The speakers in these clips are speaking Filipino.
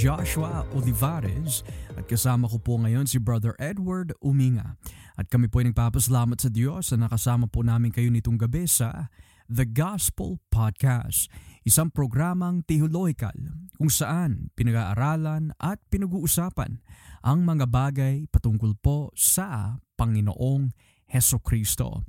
Joshua Olivares at kasama ko po ngayon si Brother Edward Uminga. At kami po ay nagpapasalamat sa Diyos na nakasama po namin kayo nitong gabi sa The Gospel Podcast, isang programang theological kung saan pinag-aaralan at pinag-uusapan ang mga bagay patungkol po sa Panginoong Heso Kristo.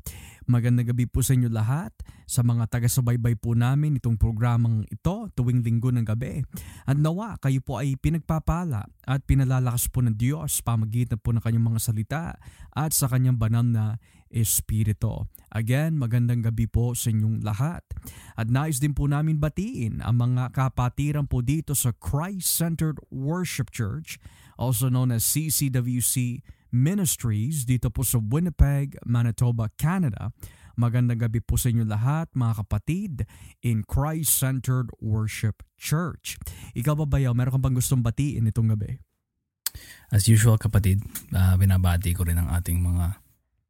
Magandang gabi po sa inyo lahat sa mga taga-subaybay po namin itong programang ito tuwing linggo ng gabi. At nawa kayo po ay pinagpapala at pinalalakas po ng Diyos pamagitan po ng kanyang mga salita at sa kanyang banal na Espiritu. Again, magandang gabi po sa inyong lahat. At nais din po namin batiin ang mga kapatiran po dito sa Christ-Centered Worship Church, also known as CCWC Ministries dito po sa Winnipeg, Manitoba, Canada. Magandang gabi po sa inyo lahat mga kapatid in Christ-Centered Worship Church. Ikaw ba bayaw, meron kang bang gustong batiin itong gabi? As usual kapatid, uh, binabati ko rin ang ating mga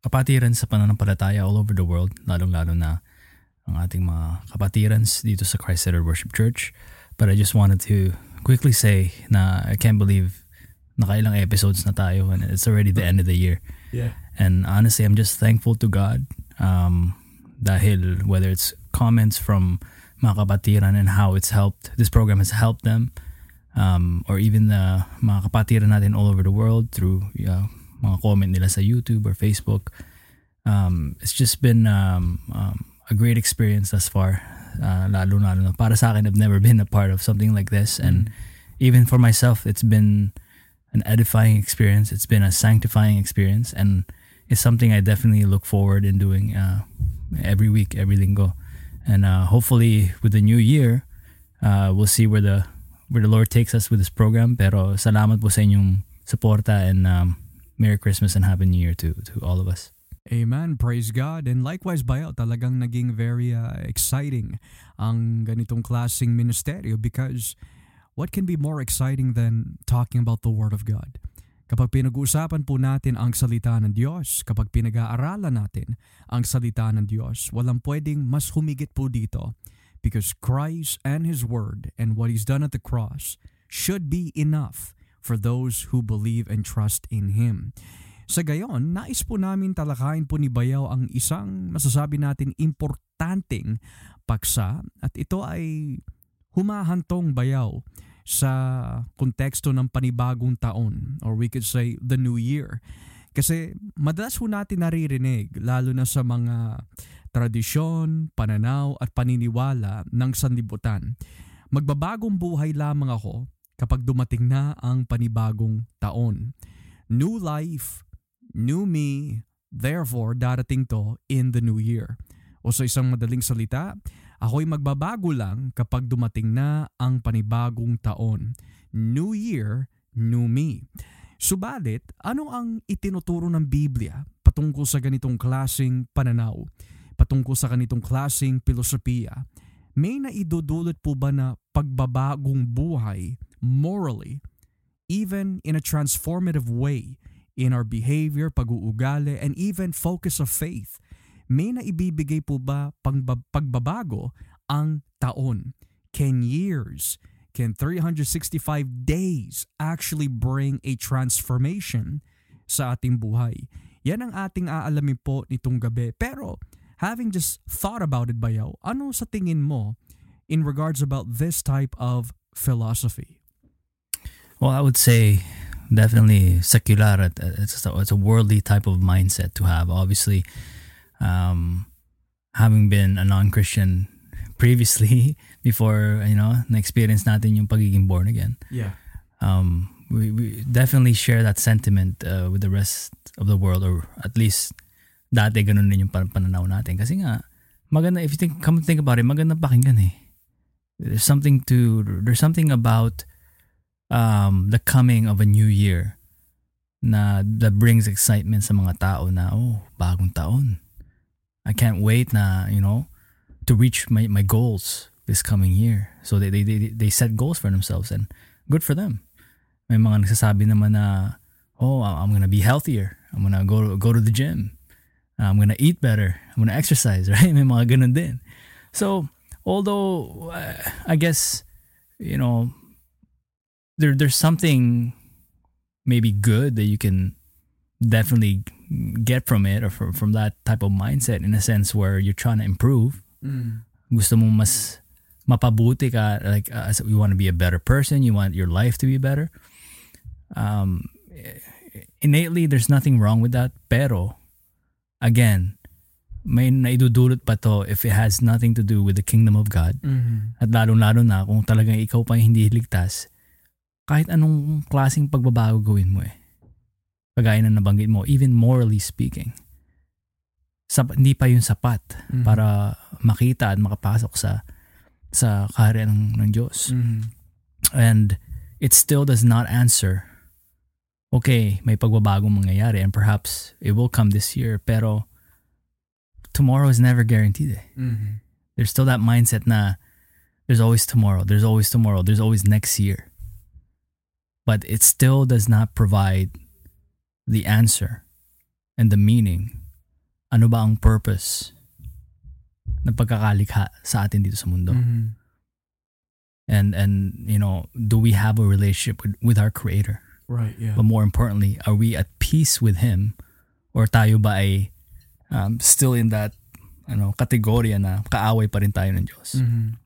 kapatiran sa pananampalataya all over the world, lalong-lalo na ang ating mga kapatiran dito sa Christ-Centered Worship Church. But I just wanted to quickly say na I can't believe nakailang episodes na tayo and it's already the end of the year. Yeah. And honestly, I'm just thankful to God um, dahil whether it's comments from mga kapatiran and how it's helped, this program has helped them, um, or even the mga kapatiran natin all over the world through uh, mga comment nila sa YouTube or Facebook. Um, it's just been um, um, a great experience thus far. Uh, lalo na para sa akin, I've never been a part of something like this. And Mm. even for myself, it's been an edifying experience. It's been a sanctifying experience, and it's something I definitely look forward in doing uh, every week, every lingo, and uh, hopefully with the new year, uh, we'll see where the where the Lord takes us with this program. Pero salamat po sa inyong suporta and um, Merry Christmas and Happy New Year to to all of us. Amen. Praise God. And likewise, Bayaw, talagang naging very uh, exciting ang ganitong klaseng ministeryo because what can be more exciting than talking about the Word of God? Kapag pinag-uusapan po natin ang salita ng Diyos, kapag pinag-aaralan natin ang salita ng Diyos, walang pwedeng mas humigit po dito because Christ and His Word and what He's done at the cross should be enough for those who believe and trust in Him. Sa gayon, nais po namin talakayin po ni Bayaw ang isang masasabi natin importanteng paksa at ito ay humahantong Bayaw sa konteksto ng panibagong taon or we could say the new year. Kasi madalas po natin naririnig lalo na sa mga tradisyon, pananaw at paniniwala ng sanlibutan. Magbabagong buhay lamang ako kapag dumating na ang panibagong taon. New life, new me, therefore darating to in the new year. O sa isang madaling salita, ako'y magbabago lang kapag dumating na ang panibagong taon. New year, new me. Subalit, ano ang itinuturo ng Biblia patungkol sa ganitong klasing pananaw? Patungkol sa ganitong klasing filosofiya? May naidudulot po ba na pagbabagong buhay morally, even in a transformative way in our behavior, pag-uugali, and even focus of faith? May naibibigay po ba pagbabago ang taon? Can years, can 365 days actually bring a transformation sa ating buhay? Yan ang ating aalamin po nitong gabi. Pero having just thought about it bayaw, ano sa tingin mo in regards about this type of philosophy? Well, I would say definitely secular. It's a, it's a worldly type of mindset to have. Obviously, um, having been a non-Christian previously, before you know, na-experience natin yung pagiging born again. Yeah. Um, we, we definitely share that sentiment uh, with the rest of the world, or at least dati ganun din yung pan- pananaw natin. Kasi nga, maganda, if you think, come to think about it, maganda pakinggan eh. There's something to, there's something about um, the coming of a new year na that brings excitement sa mga tao na, oh, bagong taon. I can't wait na, you know, to reach my, my goals this coming year. So they, they, they, they set goals for themselves and good for them. May mga nagsasabi naman na, oh, I'm gonna be healthier. I'm gonna go, go to the gym. I'm gonna eat better. I'm gonna exercise, right? May mga ganun din. So, although, uh, I guess, you know, there there's something maybe good that you can definitely get from it or from, from that type of mindset in a sense where you're trying to improve Mm. gusto mo mas mapabuti ka like uh, you want to be a better person you want your life to be better um innately there's nothing wrong with that pero again may naidudulot pa to if it has nothing to do with the kingdom of God Mhm. at lalong-lalo na kung talagang ikaw pa hindi ligtas kahit anong klaseng pagbabago gawin mo eh kagaya na nabanggit mo even morally speaking sap- hindi pa yun sapat Mhm. para makita at makapasok sa sa kaharian ng, ng Diyos. Mhm. And it still does not answer. Okay, may pagbabagong mangyayari and perhaps it will come this year pero tomorrow is never guaranteed. Eh. Mhm. There's still that mindset na there's always tomorrow, there's always tomorrow, there's always next year. But it still does not provide the answer and the meaning. Ano ba ang purpose ng pagkakalikha sa atin dito sa mundo? Mhm. And and you know, do we have a relationship with, with our creator? Right, yeah. But more importantly, are we at peace with him or tayo ba ay um, still in that ano, kategorya na kaaway pa rin tayo ng Diyos? Mhm.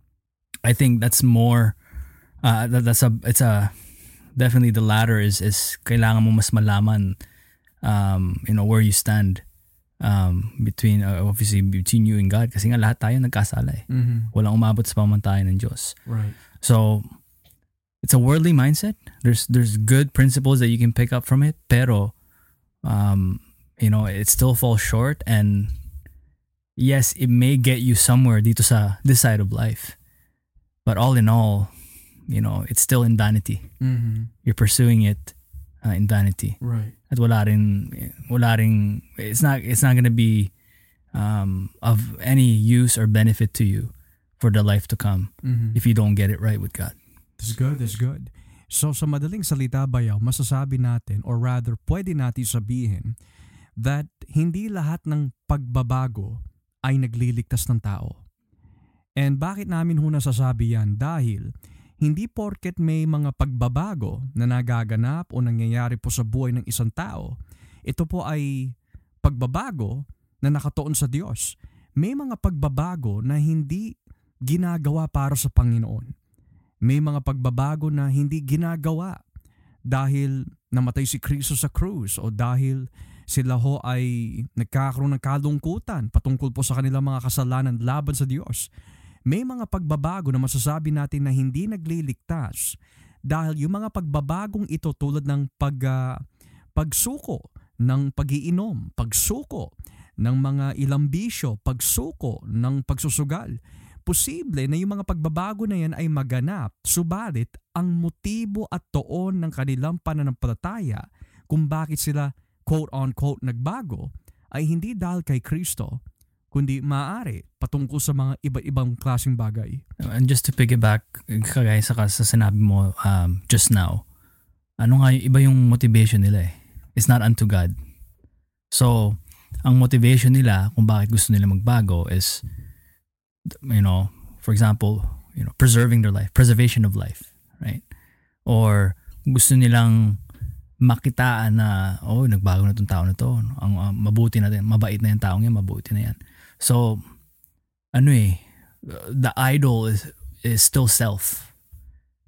I think that's more uh, that, that's a it's a definitely the latter is is kailangan mo mas malaman um you know where you stand um between uh, obviously between you and God kasi nga lahat tayo nagkasala eh. Mhm. Walang umabot sa pamantayan ng Diyos. Right. So it's a worldly mindset. There's there's good principles that you can pick up from it, pero um you know, it still falls short and yes, it may get you somewhere dito sa this side of life. But all in all, you know, it's still in vanity. Mhm. You're pursuing it uh, in vanity. Right. At wala rin wala rin it's not it's not to be um of any use or benefit to you for the life to come Mhm. if you don't get it right with God. That's good, that's good. So sa madaling salita bayaw, masasabi natin or rather pwede natin sabihin that hindi lahat ng pagbabago ay nagliligtas ng tao. And bakit namin ho nasasabi yan? Dahil hindi porket may mga pagbabago na nagaganap o nangyayari po sa buhay ng isang tao, ito po ay pagbabago na nakatuon sa Diyos. May mga pagbabago na hindi ginagawa para sa Panginoon may mga pagbabago na hindi ginagawa dahil namatay si Kristo sa krus o dahil sila ho ay nagkakaroon ng kalungkutan patungkol po sa kanilang mga kasalanan laban sa Diyos. May mga pagbabago na masasabi natin na hindi nagliligtas dahil yung mga pagbabagong ito tulad ng pag, ah, pagsuko ng pagiinom, pagsuko ng mga ilang bisyo, pagsuko ng pagsusugal, posible na yung mga pagbabago na yan ay maganap, subalit ang motibo at toon ng kanilang pananampalataya kung bakit sila quote-unquote nagbago ay hindi dahil kay Kristo, kundi maaari patungkol sa mga iba-ibang klaseng bagay. And just to piggyback, kagaya sa, sa sinabi mo um, just now, ano nga yung iba yung motivation nila eh. It's not unto God. So, ang motivation nila kung bakit gusto nila magbago is, you know, for example, you know, preserving their life, preservation of life, right? Or gusto nilang makitaan na, oh, nagbago na tong tao na to. Ang uh, mabuti na din, mabait na yung taong yan, mabuti na yan. So, ano eh, the idol is, is still self.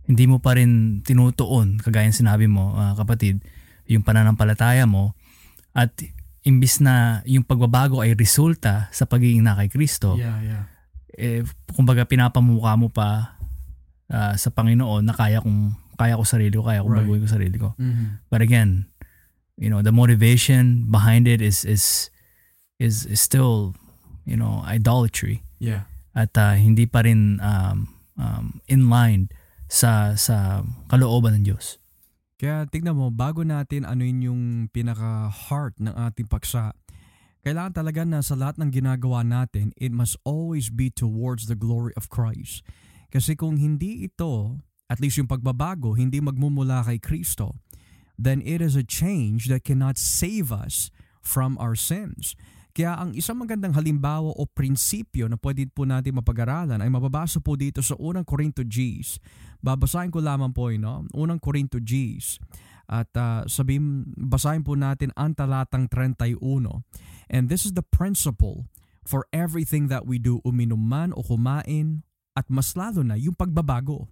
Hindi mo pa rin tinutuon, kagaya ng sinabi mo, ah, kapatid, yung pananampalataya mo at imbis na yung pagbabago ay resulta sa pagiging na kay Kristo, Yeah, yeah. eh, kumbaga pinapamukha mo pa ah, sa Panginoon na kaya kong kaya ko sarili ko, kaya ko Right. baguhin ko sarili ko. Mhm. But again, you know, the motivation behind it is is is, is still, you know, idolatry Yeah. at ah, hindi pa rin um, um, in line sa sa kalooban ng Diyos. Kaya tignan mo, bago natin ano yun yung pinaka-heart ng ating paksa, kailangan talaga na sa lahat ng ginagawa natin, it must always be towards the glory of Christ. Kasi kung hindi ito, at least yung pagbabago, hindi magmumula kay Kristo, then it is a change that cannot save us from our sins. Kaya ang isang magandang halimbawa o prinsipyo na pwede po natin mapag-aralan ay mababasa po dito sa unang Corinto Gs. Babasahin ko lamang po yun, no? unang Corinto Gs. At uh, sabihin, basahin po natin ang talatang 31. And this is the principle for everything that we do, uminom man o kumain, at mas lalo na yung pagbabago.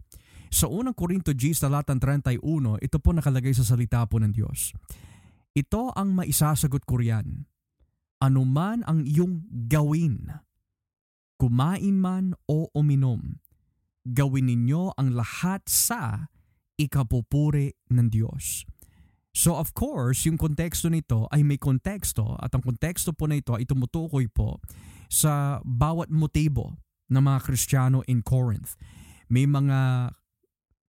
Sa unang Corinto G, talatang 31, ito po nakalagay sa salita po ng Diyos. Ito ang maisasagot ko riyan anuman ang iyong gawin, kumain man o uminom, gawin ninyo ang lahat sa ikapupuri ng Diyos. So of course, yung konteksto nito ay may konteksto at ang konteksto po na ito ay tumutukoy po sa bawat motibo ng mga Kristiyano in Corinth. May mga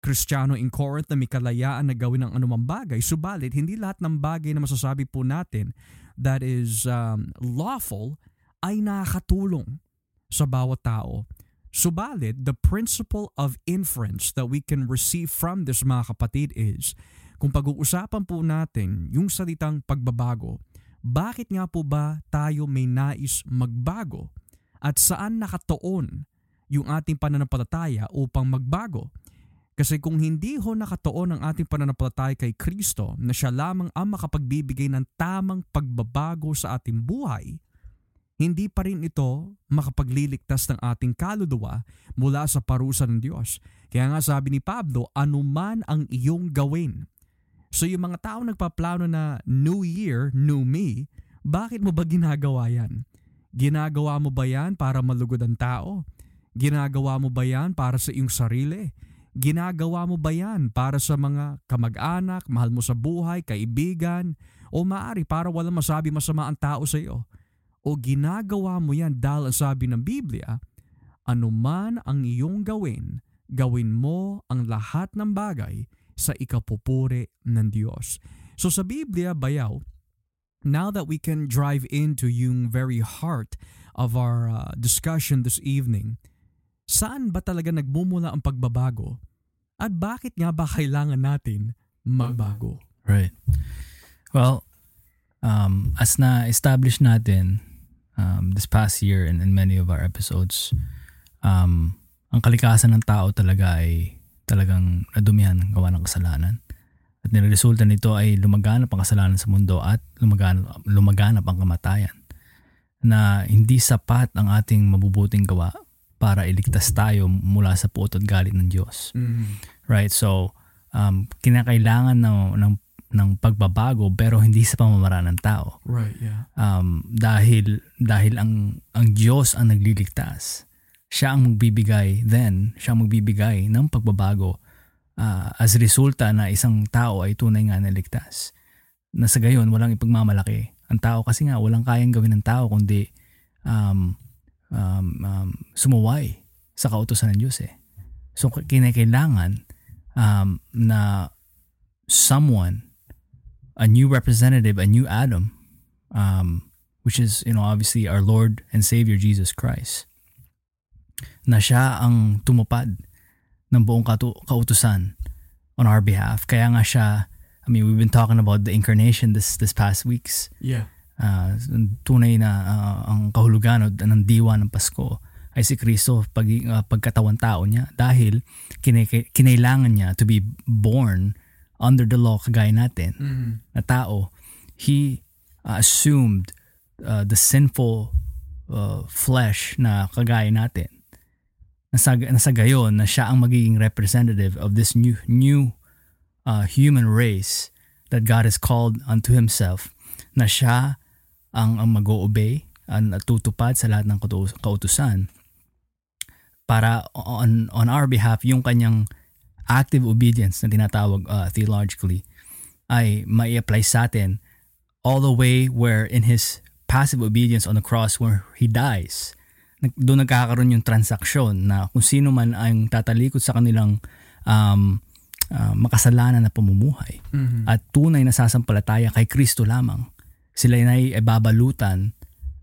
Kristiyano in Corinth na may kalayaan na gawin ang anumang bagay, subalit hindi lahat ng bagay na masasabi po natin that is um, lawful ay nakakatulong sa bawat tao. Subalit, the principle of inference that we can receive from this mga kapatid is, kung pag-uusapan po natin yung salitang pagbabago, bakit nga po ba tayo may nais magbago? At saan nakatoon yung ating pananampalataya upang magbago? Kasi kung hindi ho nakatoon ang ating pananampalataya kay Kristo na siya lamang ang makapagbibigay ng tamang pagbabago sa ating buhay, hindi pa rin ito makapagliligtas ng ating kaluluwa mula sa parusa ng Diyos. Kaya nga sabi ni Pablo, anuman ang iyong gawin. So yung mga tao nagpaplano na New Year, New Me, bakit mo ba ginagawa yan? Ginagawa mo ba yan para malugod ang tao? Ginagawa mo ba yan para sa iyong sarili? Ginagawa mo ba yan para sa mga kamag-anak, mahal mo sa buhay, kaibigan, o maari para walang masabi masama ang tao sa iyo? O ginagawa mo yan dahil ang sabi ng Biblia, anuman ang iyong gawin, gawin mo ang lahat ng bagay sa ikapupuri ng Diyos. So sa Biblia, bayaw, now that we can drive into yung very heart of our uh, discussion this evening, saan ba talaga nagmumula ang pagbabago? At bakit nga ba kailangan natin magbago? Right. Well, um, as na-establish natin um, this past year and in many of our episodes, um, ang kalikasan ng tao talaga ay talagang nadumihan ng gawa ng kasalanan. At niresulta nito ay lumaganap ang kasalanan sa mundo at lumaganap, lumaganap ang kamatayan na hindi sapat ang ating mabubuting gawa para iligtas tayo mula sa puot at galit ng Diyos. Mm-hmm. Right? So, um, kinakailangan ng, ng, ng pagbabago pero hindi sa pamamaraan ng tao. Right, yeah. Um, dahil dahil ang ang Diyos ang nagliligtas. Siya ang magbibigay then, siya ang magbibigay ng pagbabago uh, as resulta na isang tao ay tunay nga naligtas. Na sa gayon, walang ipagmamalaki. Ang tao kasi nga, walang kayang gawin ng tao kundi um, um, um, sumuway sa kautosan ng Diyos eh. So kinakailangan um, na someone, a new representative, a new Adam, um, which is you know obviously our Lord and Savior Jesus Christ, na siya ang tumupad ng buong katu- kautusan on our behalf. Kaya nga siya, I mean, we've been talking about the incarnation this this past weeks Yeah. Uh, tunay na uh, ang kahulugan ng diwa ng Pasko ay si Kristo pag uh, pagkatawan tao niya dahil kinai- kinailangan niya to be born under the law kagaya natin Mm-hmm. na tao he uh, assumed uh, the sinful uh, flesh na kagaya natin nasa, nasa gayon na siya ang magiging representative of this new new uh, human race that God has called unto himself na siya ang, ang mag-obey ang tutupad sa lahat ng kautus- kautusan para on on our behalf yung kanyang active obedience na tinatawag uh, theologically ay mai apply sa atin all the way where in his passive obedience on the cross where he dies doon nagkakaroon yung transaksyon na kung sino man ang tatalikod sa kanilang um, uh, makasalanan na pamumuhay Mm-hmm. at tunay na sasampalataya kay Kristo lamang. Sila ay babalutan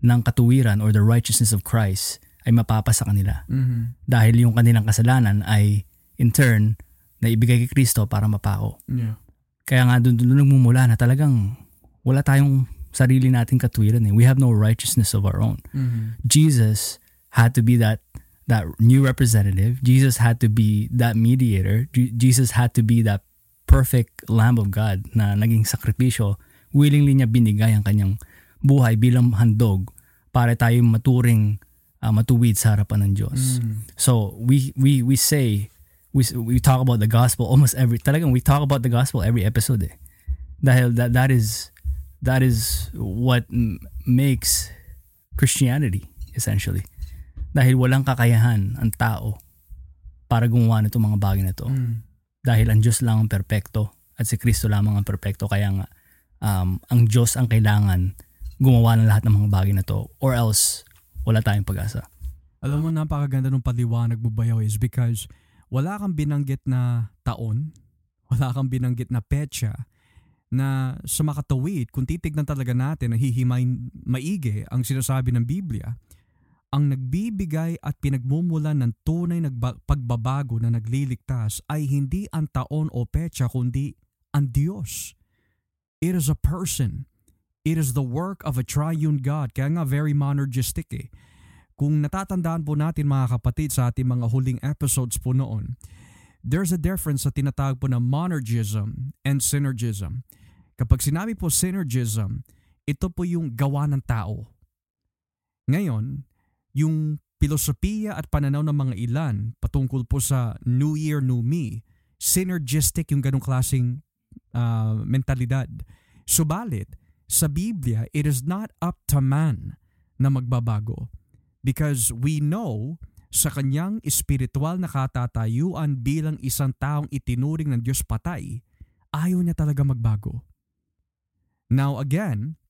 ng katuwiran or the righteousness of Christ ay mapapa sa kanila. Mm-hmm. Dahil yung kanilang kasalanan ay in turn na ibigay kay Kristo para mapako. Yeah. Kaya nga doon, doon nagmumula na talagang wala tayong sarili nating katwiran eh. We have no righteousness of our own. Mhm. Jesus had to be that that new representative. Jesus had to be that mediator. Je- Jesus had to be that perfect Lamb of God na naging sakripisyo. Willingly niya binigay ang kanyang buhay bilang handog para tayo maturing ah, matuwid sa harapan ng Diyos. Mm. So we we we say we we talk about the gospel almost every talagang we talk about the gospel every episode eh. Dahil that that is that is what m- makes Christianity essentially. Dahil walang kakayahan ang tao para gumawa nito mga bagay na to. Mm. Dahil ang Diyos lang ang perpekto at si Kristo lamang ang perpekto kaya nga um, ang Diyos ang kailangan gumawa ng lahat ng mga bagay na to or else wala tayong pag-asa. Alam mo, napakaganda ng paliwanag mo bayaw is because wala kang binanggit na taon, wala kang binanggit na petsa na sa makatawid, kung titignan talaga natin, nahihimay maigi ang sinasabi ng Biblia, ang nagbibigay at pinagmumulan ng tunay na pagbabago na nagliligtas ay hindi ang taon o petsa kundi ang Diyos. It is a person. It is the work of a triune God. Kaya nga very monergistic eh. Kung natatandaan po natin mga kapatid sa ating mga huling episodes po noon, there's a difference sa tinatawag po na monergism and synergism. Kapag sinabi po synergism, ito po yung gawa ng tao. Ngayon, yung filosofiya at pananaw ng mga ilan patungkol po sa New Year, New Me, synergistic yung ganong klaseng ah, mentalidad. Subalit, sa Biblia, it is not up to man na magbabago. Because we know sa kanyang espiritual na katatayuan bilang isang taong itinuring ng Diyos patay, ayaw niya talaga magbago. Now again,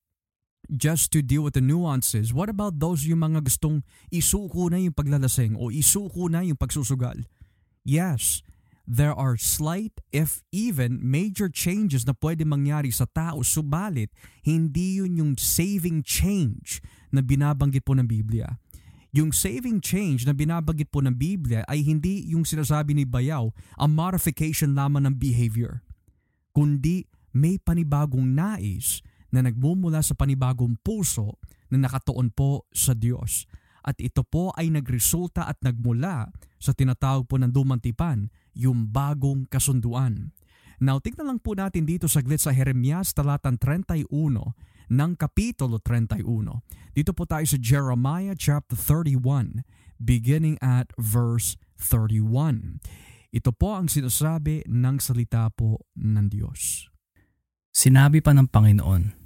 just to deal with the nuances, what about those yung mga gustong isuko na yung paglalasing o isuko na yung pagsusugal? Yes, there are slight if even major changes na pwede mangyari sa tao subalit hindi yun yung saving change na binabanggit po ng Biblia. Yung saving change na binabanggit po ng Biblia ay hindi yung sinasabi ni Bayaw ang modification lamang ng behavior, kundi may panibagong nais na nagmumula sa panibagong puso na nakatuon po sa Diyos. At ito po ay nagresulta at nagmula sa tinatawag po ng dumantipan, yung bagong kasunduan. Now, tignan lang po natin dito saglit sa Jeremias talatang 31 ng Kapitulo 31. Dito po tayo sa Jeremiah chapter 31 beginning at verse 31. Ito po ang sinasabi ng salita po ng Diyos. Sinabi pa ng Panginoon,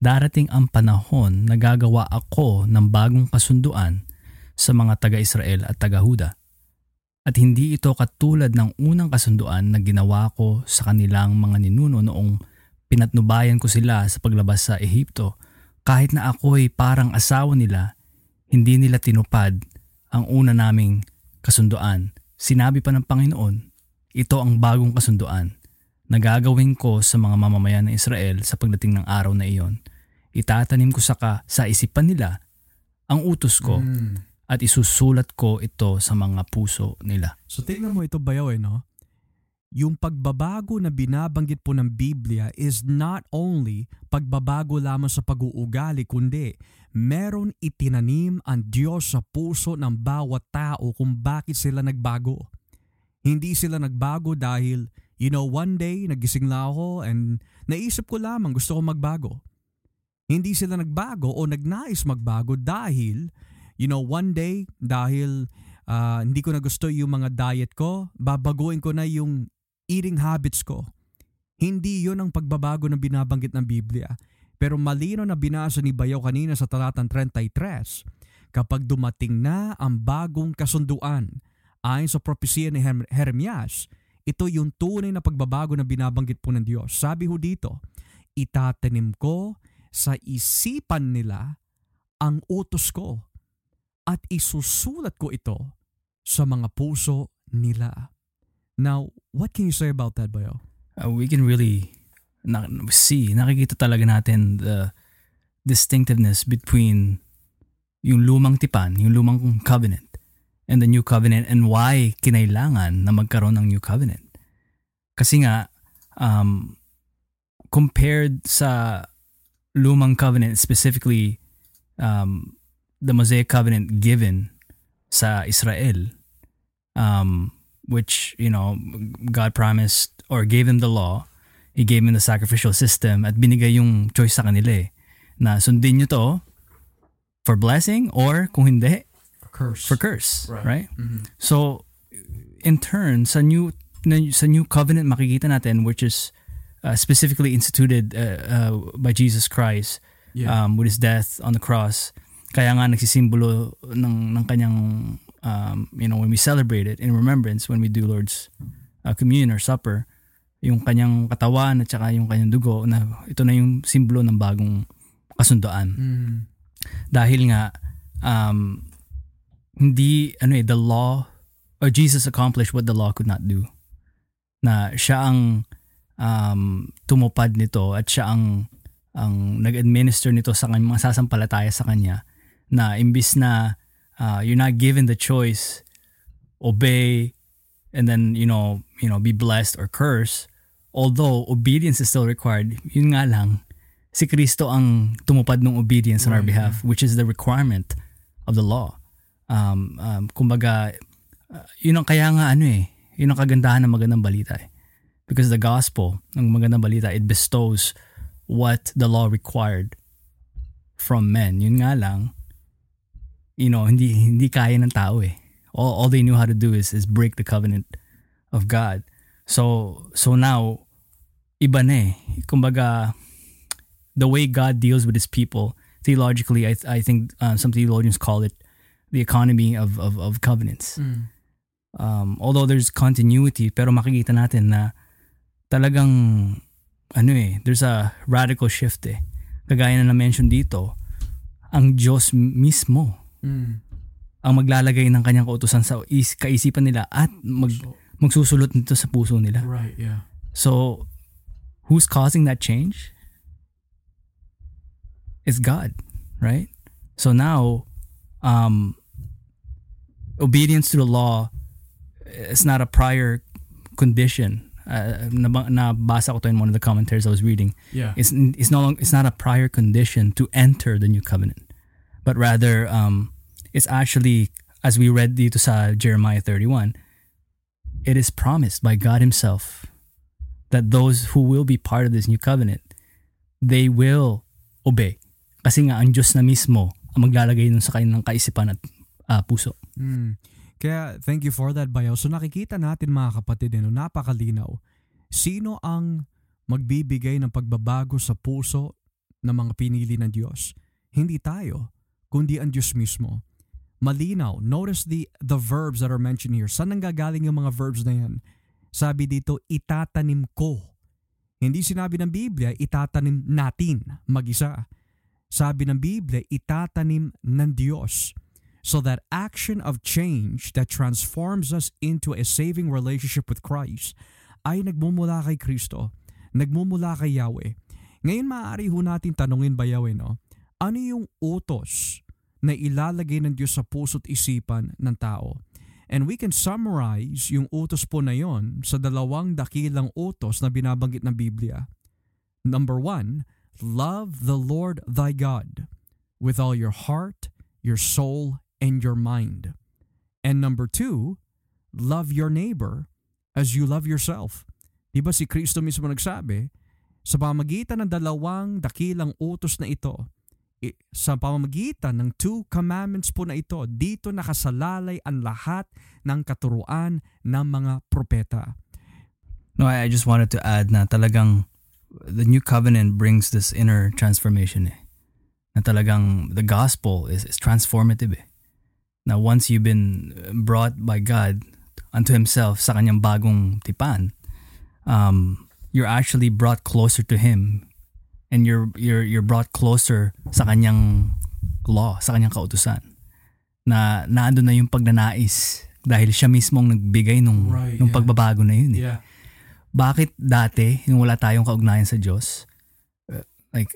Darating ang panahon na gagawa ako ng bagong kasunduan sa mga taga-Israel at taga-Huda. At hindi ito katulad ng unang kasunduan na ginawa ko sa kanilang mga ninuno noong pinatnubayan ko sila sa paglabas sa Ehipto. Kahit na ako'y parang asawa nila, hindi nila tinupad ang una naming kasunduan. Sinabi pa ng Panginoon, ito ang bagong kasunduan na gagawin ko sa mga mamamayan ng Israel sa pagdating ng araw na iyon. Itatanim ko saka sa isipan nila ang utos ko Mm. at isusulat ko ito sa mga puso nila. So tingnan mo ito bayaw eh no? Yung pagbabago na binabanggit po ng Biblia is not only pagbabago lamang sa pag-uugali kundi meron itinanim ang Diyos sa puso ng bawat tao kung bakit sila nagbago. Hindi sila nagbago dahil, you know, one day nagising lang ako and naisip ko lamang gusto ko magbago. Hindi sila nagbago o nagnais magbago dahil, you know, one day dahil ah, hindi ko na gusto yung mga diet ko, babaguhin ko na yung eating habits ko. Hindi yon ang pagbabago na binabanggit ng Biblia. Pero malino na binasa ni Bayaw kanina sa talatang 33, kapag dumating na ang bagong kasunduan, ayon sa propesya ni Jeremias, ito yung tunay na pagbabago na binabanggit po ng Diyos. Sabi ho dito, itatanim ko sa isipan nila ang utos ko at isusulat ko ito sa mga puso nila. Now, what can you say about that, Bayo? Uh, we can really na- see, nakikita talaga natin the distinctiveness between yung lumang tipan, yung lumang covenant, and the new covenant and why kinailangan na magkaroon ng new covenant. Kasi nga, um, compared sa lumang covenant, specifically um, the Mosaic covenant given sa Israel, um, which, you know, God promised or gave them the law, He gave them the sacrificial system at binigay yung choice sa kanila eh, na sundin nyo to for blessing or kung hindi, Curse. for curse, Right. right? Mhm. So, in turn, sa new sa new covenant makikita natin which is uh, specifically instituted uh, uh, by Jesus Christ Yeah. um, with his death on the cross. Kaya nga nagsisimbolo ng ng kanyang um, you know when we celebrate it in remembrance when we do Lord's uh, communion or supper yung kanyang katawan at saka yung kanyang dugo na ito na yung simbolo ng bagong kasunduan Mhm. dahil nga um, hindi ano eh the law or Jesus accomplished what the law could not do. Na siya ang um, tumupad nito at siya ang ang nag-administer nito sa kanyang mga sasampalataya sa kanya na imbis na uh, you're not given the choice obey and then you know you know be blessed or curse although obedience is still required yun nga lang si Kristo ang tumupad ng obedience on our behalf which is the requirement of the law um, um kumbaga uh, yun ang kaya nga ano eh yun ang kagandahan ng magandang balita eh. Because the gospel ng magandang balita it bestows what the law required from men. Yun nga lang you know hindi hindi kaya ng tao eh. All, all they knew how to do is is break the covenant of God. So so now iba na eh. Kumbaga the way God deals with his people theologically I I think uh, some theologians call it the economy of of, of covenants Mm. um, although there's continuity, pero makikita natin na talagang, ano eh, there's a radical shift eh. Kagaya na na-mention dito, ang Diyos mismo Mm. ang maglalagay ng kanyang kautusan sa is, kaisipan nila at mag, magsusulot nito sa puso nila. right, yeah. So, who's causing that change? It's God, right? So now, um, obedience to the law is not a prior condition. Uh, nab- nabasa ko to in one of the commentaries I was reading. Yeah. It's it's no long, it's not a prior condition to enter the new covenant, but rather um, it's actually as we read dito sa Jeremiah 31, it is promised by God Himself that those who will be part of this new covenant, they will obey. Kasi nga ang Diyos na mismo ang maglalagay nun sa kanilang kaisipan at ah, puso. Mm. Kaya thank you for that, Bayaw. So nakikita natin mga kapatid, ano, napakalinaw. Sino ang magbibigay ng pagbabago sa puso ng mga pinili ng Diyos? Hindi tayo, kundi ang Diyos mismo. Malinaw. Notice the the verbs that are mentioned here. Saan nanggagaling yung mga verbs na yan? Sabi dito, itatanim ko. Hindi sinabi ng Biblia, itatanim natin mag-isa. Sabi ng Biblia, itatanim ng Diyos. So that action of change that transforms us into a saving relationship with Christ ay nagmumula kay Kristo, nagmumula kay Yahweh. Ngayon maaari ho natin tanungin ba Yahweh, no? Ano yung utos na ilalagay ng Diyos sa puso't isipan ng tao? And we can summarize yung utos po na yon sa dalawang dakilang utos na binabanggit ng Biblia. Number one, love the Lord thy God with all your heart, your soul, and your mind. And number two, love your neighbor as you love yourself. Di ba si Kristo mismo nagsabi, sa pamagitan ng dalawang dakilang utos na ito, sa pamamagitan ng two commandments po na ito, dito nakasalalay ang lahat ng katuruan ng mga propeta. No, I just wanted to add na talagang the new covenant brings this inner transformation eh. Na talagang the gospel is, is transformative eh. Na once you've been brought by God unto Himself sa kanyang bagong tipan, um, you're actually brought closer to Him and you're, you're, you're brought closer sa kanyang law, sa kanyang kautusan. Na naando na yung pagnanais dahil siya mismong nagbigay nung, Right, nung yeah. pagbabago na yun eh Yeah. bakit dati, yung wala tayong kaugnayan sa Diyos, uh, like,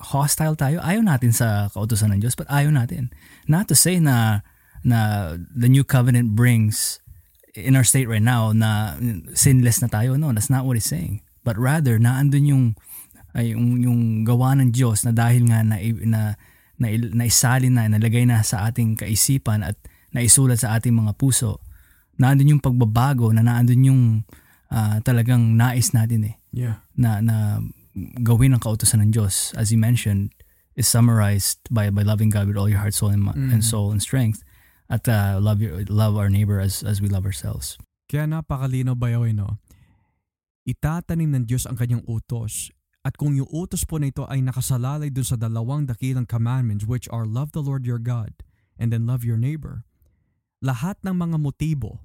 hostile tayo, ayaw natin sa kautusan ng Diyos, but ayaw natin. Not to say na, na the new covenant brings in our state right now na sinless na tayo. No, that's not what it's saying. But rather, naandun yung, ay yung, yung gawa ng Diyos na dahil nga na, na, na, naisalin na, nalagay na sa ating kaisipan at naisulat sa ating mga puso, naandun yung pagbabago, na naandun yung uh, talagang nais natin eh. Yeah. Na, na gawin ang kautosan ng Diyos, as you mentioned, is summarized by by loving God with all your heart, soul, and, mm. and soul and strength, at uh, love your love our neighbor as as we love ourselves. Kaya napakalino ba yun, no? Itatanim ng Diyos ang kanyang utos at kung yung utos po na ito ay nakasalalay dun sa dalawang dakilang commandments which are love the Lord your God and then love your neighbor, lahat ng mga motibo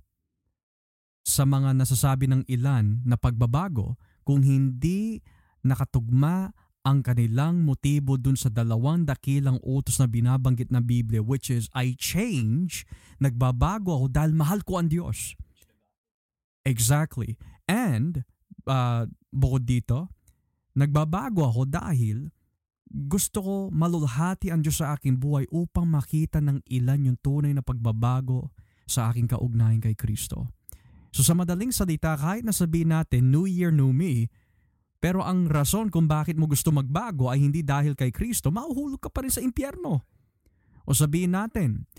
sa mga nasasabi ng ilan na pagbabago kung hindi nakatugma ang kanilang motibo dun sa dalawang dakilang utos na binabanggit na Biblia which is I change, nagbabago ako dahil mahal ko ang Diyos. Exactly. And uh, bukod dito, Nagbabago ako dahil gusto ko malulhati ang Diyos sa aking buhay upang makita ng ilan yung tunay na pagbabago sa aking kaugnayan kay Kristo. So sa madaling salita, kahit nasabihin natin, New Year, New Me, pero ang rason kung bakit mo gusto magbago ay hindi dahil kay Kristo, mauhulog ka pa rin sa impyerno. O sabihin natin,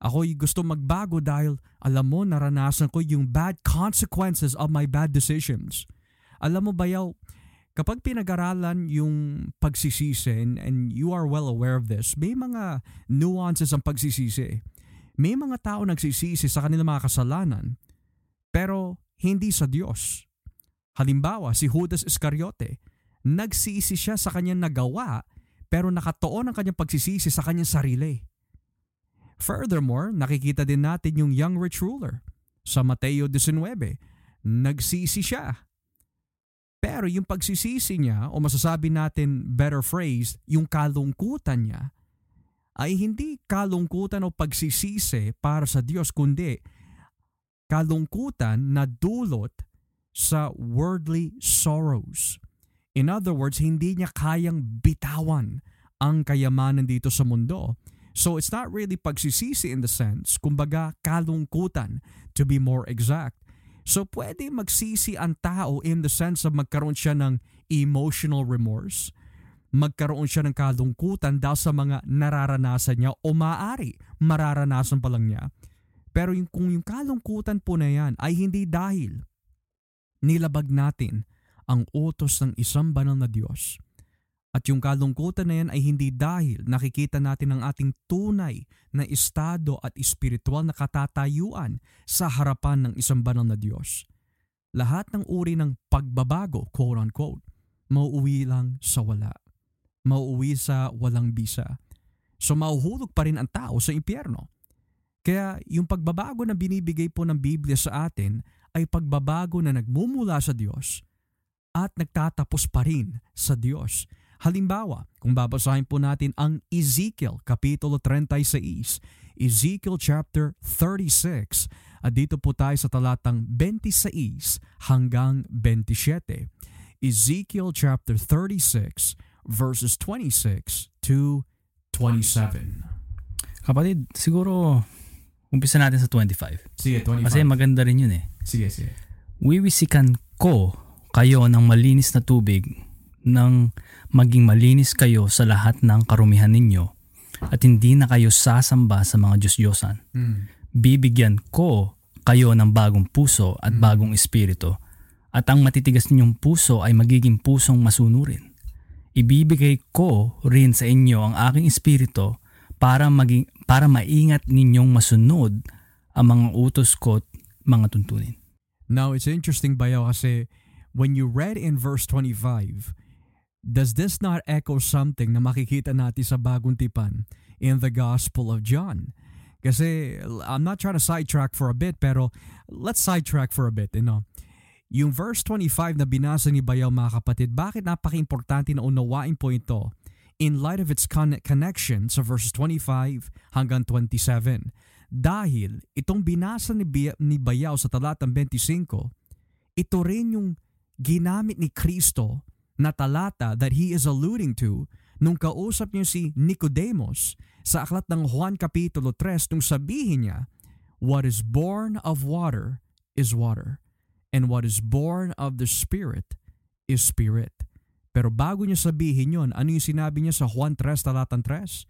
ako'y gusto magbago dahil alam mo naranasan ko yung bad consequences of my bad decisions. Alam mo ba yaw, Kapag pinag-aralan yung pagsisisi, and, and you are well aware of this, may mga nuances ang pagsisisi. May mga tao nagsisisi sa kanilang mga kasalanan, pero hindi sa Diyos. Halimbawa, si Judas Iscariote, nagsisi siya sa kanyang nagawa, pero nakatoon ang kanyang pagsisisi sa kanyang sarili. Furthermore, nakikita din natin yung young rich ruler sa Mateo 19. Nagsisi siya pero yung pagsisisi niya, o masasabi natin better phrase, yung kalungkutan niya, ay hindi kalungkutan o pagsisisi para sa Diyos, kundi kalungkutan na dulot sa worldly sorrows. In other words, hindi niya kayang bitawan ang kayamanan dito sa mundo. So it's not really pagsisisi in the sense, kumbaga kalungkutan to be more exact. So pwede magsisi ang tao in the sense of magkaroon siya ng emotional remorse, magkaroon siya ng kalungkutan dahil sa mga nararanasan niya o maaari mararanasan pa lang niya. Pero yung, kung yung kalungkutan po na yan ay hindi dahil nilabag natin ang utos ng isang banal na Diyos, at yung kalungkutan na yan ay hindi dahil nakikita natin ang ating tunay na estado at espiritual na katatayuan sa harapan ng isang banal na Diyos. Lahat ng uri ng pagbabago, quote-unquote, mauuwi lang sa wala. Mauuwi sa walang bisa. So mauhulog pa rin ang tao sa impyerno. Kaya yung pagbabago na binibigay po ng Biblia sa atin ay pagbabago na nagmumula sa Diyos at nagtatapos pa rin sa Diyos Halimbawa, kung babasahin po natin ang Ezekiel Kapitulo 36, Ezekiel chapter 36, at dito po tayo sa talatang 26 hanggang 27. Ezekiel chapter 36 verses 26 to 27. Kapatid, siguro umpisa natin sa 25. Sige, 25. Kasi maganda rin yun eh. Sige, sige. Wiwisikan ko kayo ng malinis na tubig ng maging malinis kayo sa lahat ng karumihan ninyo at hindi na kayo sasamba sa mga Diyos-Diyosan. Mm. Bibigyan ko kayo ng bagong puso at mm. bagong espiritu at ang matitigas ninyong puso ay magiging pusong masunurin. Ibibigay ko rin sa inyo ang aking espiritu para maging para maingat ninyong masunod ang mga utos ko at mga tuntunin. Now, it's interesting bayo kasi when you read in verse 25, Does this not echo something na makikita natin sa bagong tipan in the Gospel of John? Kasi I'm not trying to sidetrack for a bit pero let's sidetrack for a bit, you know. Yung verse 25 na binasa ni Bayaw mga kapatid, bakit napaka-importante na unawain po ito in light of its con- connection sa verses 25 hanggang 27? Dahil itong binasa ni, Bi- ni Bayaw sa talatang 25, ito rin yung ginamit ni Kristo na talata that he is alluding to nung kausap niya si Nicodemus sa aklat ng Juan Kapitulo 3 nung sabihin niya, What is born of water is water, and what is born of the Spirit is Spirit. Pero bago niya sabihin yon, ano yung sinabi niya sa Juan 3 talatan 3?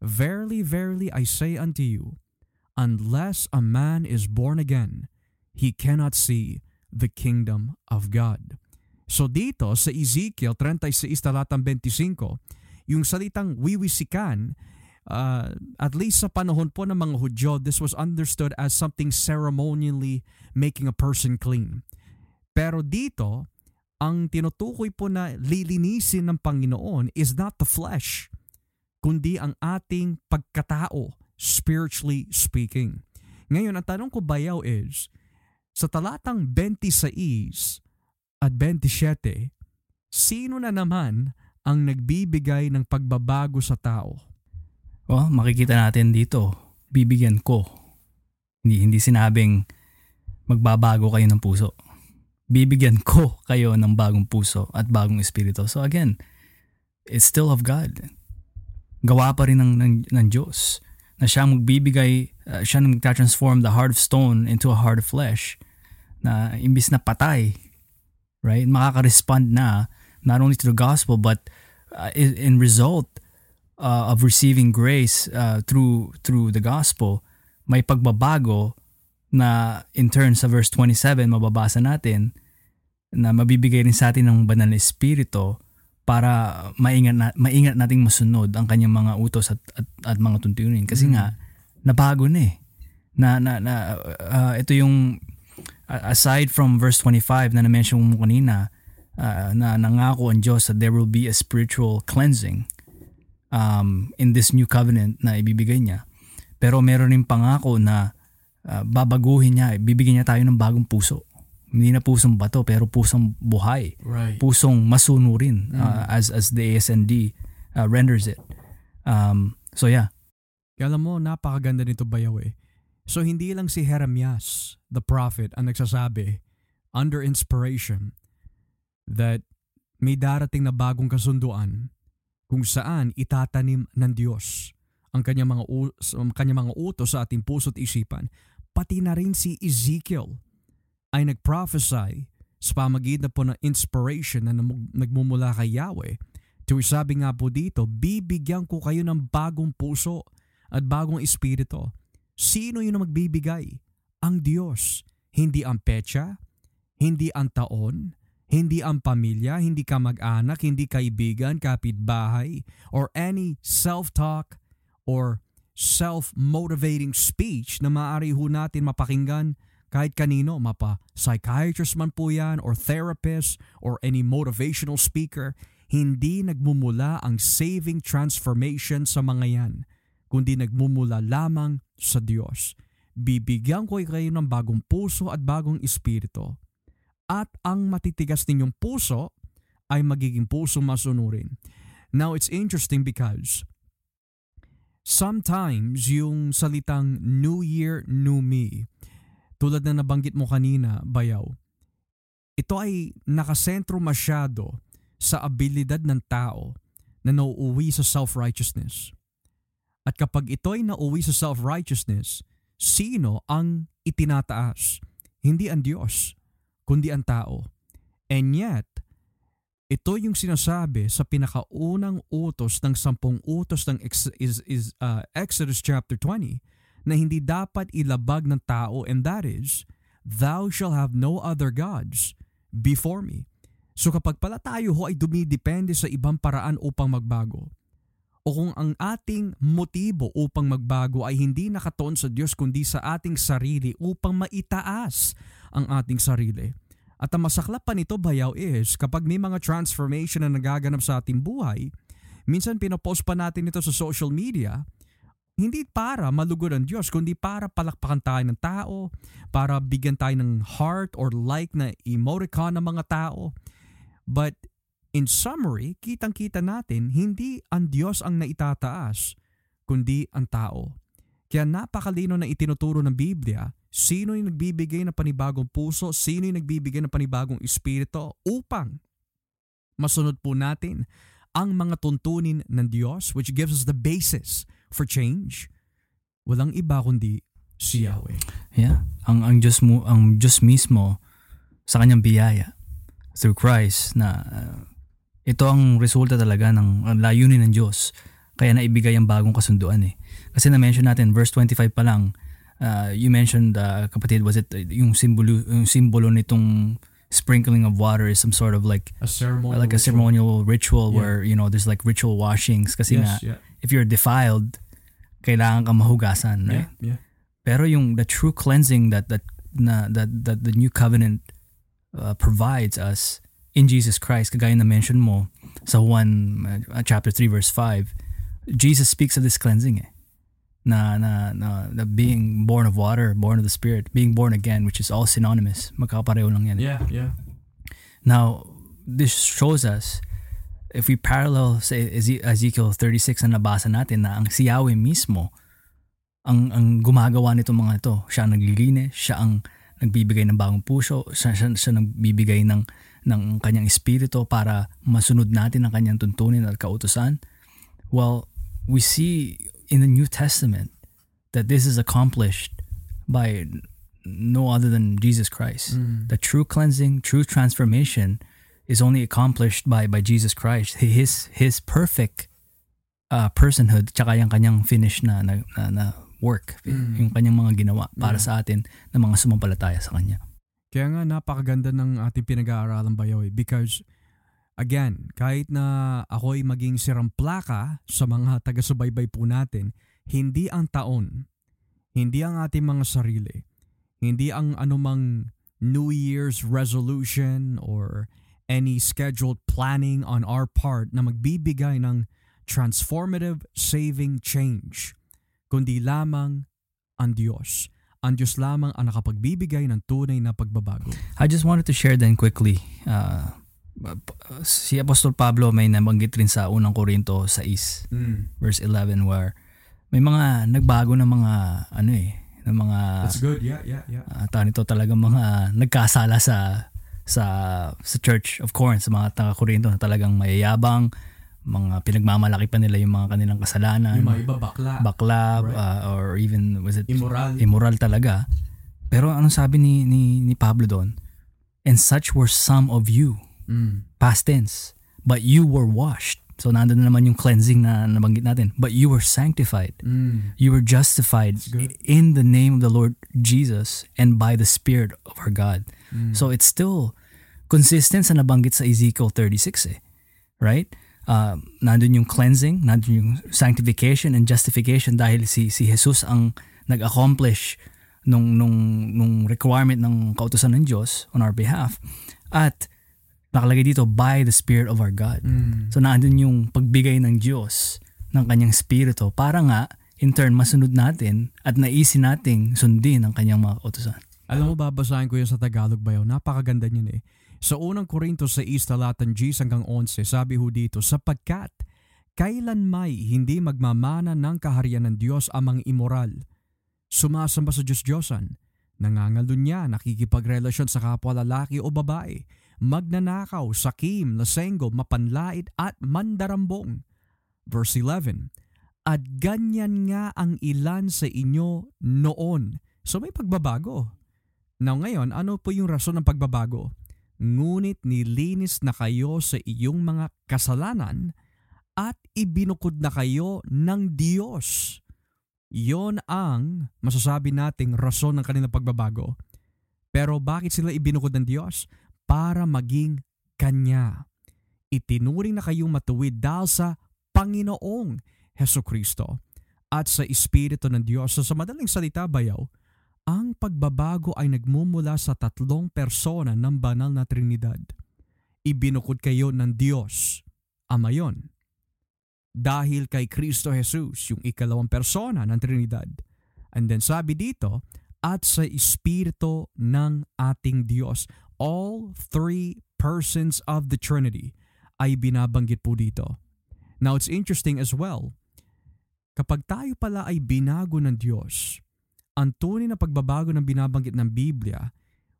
Verily, verily, I say unto you, unless a man is born again, he cannot see the kingdom of God. So dito sa Ezekiel 36 talatang 25, yung salitang wiwisikan, uh, at least sa panahon po ng mga Hudyo, this was understood as something ceremonially making a person clean. Pero dito, ang tinutukoy po na lilinisin ng Panginoon is not the flesh, kundi ang ating pagkatao, spiritually speaking. Ngayon, ang tanong ko bayaw is, sa talatang 26 at 27, sino na naman ang nagbibigay ng pagbabago sa tao? Well, makikita natin dito, bibigyan ko. Hindi, hindi sinabing magbabago kayo ng puso bibigyan ko kayo ng bagong puso at bagong espiritu. So again, it's still of God. Gawa pa rin ng, ng, ng Diyos na siya magbibigay, uh, siya mag-transform the heart of stone into a heart of flesh na imbis na patay, right, makaka-respond na not only to the gospel but uh, in, in result uh, of receiving grace uh, through through the gospel, may pagbabago na in turn sa verse 27 mababasa natin na mabibigay rin sa atin ng banal na espiritu para maingat, na, maingat nating masunod ang kanyang mga utos at, at, at mga tuntunin. Kasi mm. nga, nabago na eh. Na, na, na, uh, ito yung, aside from verse 25 na na-mention mo kanina, uh, na nangako ang Diyos that there will be a spiritual cleansing um, in this new covenant na ibibigay niya. Pero meron rin pangako na uh, babaguhin niya, bibigyan niya tayo ng bagong puso. Hindi na pusong bato pero pusong buhay. Right. Pusong masunurin mm. uh, as as the ASND uh, renders it. Um, so yeah. Alam mo, napakaganda nito bayaw eh. So hindi lang si Jeremias, the prophet, ang nagsasabi under inspiration that may darating na bagong kasunduan kung saan itatanim ng Diyos ang kanyang mga, ang kanyang mga utos sa ating puso at isipan pati na rin si Ezekiel ay nagprophesy sa pamagitan po ng inspiration na nagmumula kay Yahweh. To sabi nga po dito, bibigyan ko kayo ng bagong puso at bagong espiritu. Sino yun ang magbibigay? Ang Diyos. Hindi ang petsa, hindi ang taon, hindi ang pamilya, hindi ka mag-anak, hindi kaibigan, kapitbahay, or any self-talk or self-motivating speech na maaari ho natin mapakinggan kahit kanino, mapa psychiatrist man po yan or therapist or any motivational speaker, hindi nagmumula ang saving transformation sa mga yan, kundi nagmumula lamang sa Diyos. Bibigyan ko kayo ng bagong puso at bagong espiritu. At ang matitigas ninyong puso ay magiging puso masunurin. Now, it's interesting because sometimes yung salitang New Year, New Me, tulad na nabanggit mo kanina, Bayaw, ito ay nakasentro masyado sa abilidad ng tao na nauuwi sa self-righteousness. At kapag ito ay nauuwi sa self-righteousness, sino ang itinataas? Hindi ang Diyos, kundi ang tao. And yet, ito yung sinasabi sa pinakaunang utos ng sampung utos ng ex, is, is, uh, Exodus chapter 20 na hindi dapat ilabag ng tao and that is, Thou shall have no other gods before me. So kapag pala tayo ho ay dumidepende sa ibang paraan upang magbago, o kung ang ating motibo upang magbago ay hindi nakatoon sa Diyos kundi sa ating sarili upang maitaas ang ating sarili, at ang masaklap pa nito bayaw is kapag may mga transformation na nagaganap sa ating buhay, minsan pinopost pa natin ito sa social media, hindi para malugod ang Diyos, kundi para palakpakan tayo ng tao, para bigyan tayo ng heart or like na emoticon ng mga tao. But in summary, kitang-kita natin, hindi ang Diyos ang naitataas, kundi ang tao. Kaya napakalino na itinuturo ng Biblia Sino yung nagbibigay ng panibagong puso? Sino yung nagbibigay ng panibagong espiritu upang masunod po natin ang mga tuntunin ng Diyos which gives us the basis for change? Walang iba kundi si Yahweh. Yeah. Ang ang Diyos mo, ang Diyos mismo sa kanyang biyaya through Christ na uh, Ito ang resulta talaga ng ang layunin ng Diyos. Kaya naibigay ang bagong kasunduan eh. Kasi na-mention natin, verse 25 pa lang, uh, you mentioned, uh, kapatid, was it uh, yung simbolo, yung simbolo nitong sprinkling of water is some sort of like A ceremonial like a ritual. ceremonial ritual Yeah. where you know there's like ritual washings kasi nga Yes, yeah. if you're defiled kailangan kang mahugasan right Yeah, yeah. pero yung the true cleansing that that na that that the new covenant uh, provides us in Jesus Christ kagaya na mention mo sa 1 uh, chapter 3 verse 5 Jesus speaks of this cleansing eh na, na, na, na being born of water, born of the Spirit, being born again, which is all synonymous. Magkakapareho lang yan. Yeah, yeah. Now, this shows us, if we parallel sa Eze- Ezekiel 36 na nabasa natin na ang si Yahweh mismo ang, ang gumagawa nitong mga ito. Siya ang naglilinis, siya ang nagbibigay ng bagong puso, siya, siya, siya nagbibigay ng, ng kanyang espiritu para masunod natin ang kanyang tuntunin at kautusan. Well, we see in the New Testament that this is accomplished by no other than Jesus Christ Mm. the true cleansing, true transformation is only accomplished by by Jesus Christ. His his perfect uh, personhood tsaka yung kanyang finish na na, na, na work, Mm. yung kanyang mga ginawa para Yeah. sa atin na mga sumampalataya sa kanya. Kaya nga napakaganda ng ating pinag-aaralan bayaw eh. Because again, kahit na ako'y maging siramplaka sa mga taga-subaybay po natin, hindi ang taon, hindi ang ating mga sarili, hindi ang anumang New Year's resolution or any scheduled planning on our part na magbibigay ng transformative saving change, kundi lamang ang Diyos. Ang Diyos lamang ang nakapagbibigay ng tunay na pagbabago. I just wanted to share then quickly uh, si Apostol Pablo may nabanggit rin sa unang Korinto 6 verse 11 where may mga nagbago na mga ano eh ng mga That's good. Yeah, yeah, yeah. uh, tawag nito talaga mga nagkasala sa sa sa Church of Corinth sa mga taga Corinto na talagang mayayabang mga pinagmamalaki pa nila yung mga kanilang kasalanan Yung mga iba bakla. bakla Right. uh, or even was it Immoral. immoral talaga pero anong sabi ni ni, ni Pablo doon and such were some of you Mm. past tense but you were washed so nandun na naman yung cleansing na nabanggit natin but you were sanctified Mm. you were justified in the name of the Lord Jesus and by the Spirit of our God. Mm. So it's still consistent sa nabanggit sa Ezekiel 36 eh. Right? Uh, nandun yung cleansing, nandun yung sanctification and justification dahil si si Jesus ang nag-accomplish nung nung nung requirement ng kautusan ng Diyos on our behalf. At nakalagay dito by the Spirit of our God. Mm. So naandun yung pagbigay ng Diyos ng kanyang spirito para nga in turn masunod natin at naisin nating sundin ang kanyang mga kautusan. Alam mo, babasahin ko yan sa Tagalog bayaw. Napakaganda niyan eh. Sa unang Korinto sa East talatan G hanggang 11, sabi ho dito, sapagkat kailan may hindi magmamana ng kaharian ng Diyos ang mga immoral, sumasamba sa Diyos-Diyosan, nangangalunya, nakikipagrelasyon sa kapwa lalaki o babae, magnanakaw, sakim, lasenggo, mapanlait at mandarambong. Verse 11, At ganyan nga ang ilan sa inyo noon. So may pagbabago. Now ngayon, ano po yung rason ng pagbabago? Ngunit nilinis na kayo sa iyong mga kasalanan at ibinukod na kayo ng Diyos. Yon ang masasabi nating rason ng kanilang pagbabago. Pero bakit sila ibinukod ng Diyos? Para maging Kanya. Itinuring na kayong matuwid dahil sa Panginoong Heso Kristo at sa Espiritu ng Diyos. So, sa madaling salita, bayaw, ang pagbabago ay nagmumula sa tatlong persona ng banal na Trinidad. Ibinukod kayo ng Diyos, Ama yon. Dahil kay Kristo Jesus, yung ikalawang persona ng Trinidad. And then sabi dito, at sa Espiritu ng ating Diyos. All three persons of the Trinity ay binabanggit po dito. Now it's interesting as well, kapag tayo pala ay binago ng Diyos, ang tunay na pagbabago ng binabanggit ng Biblia,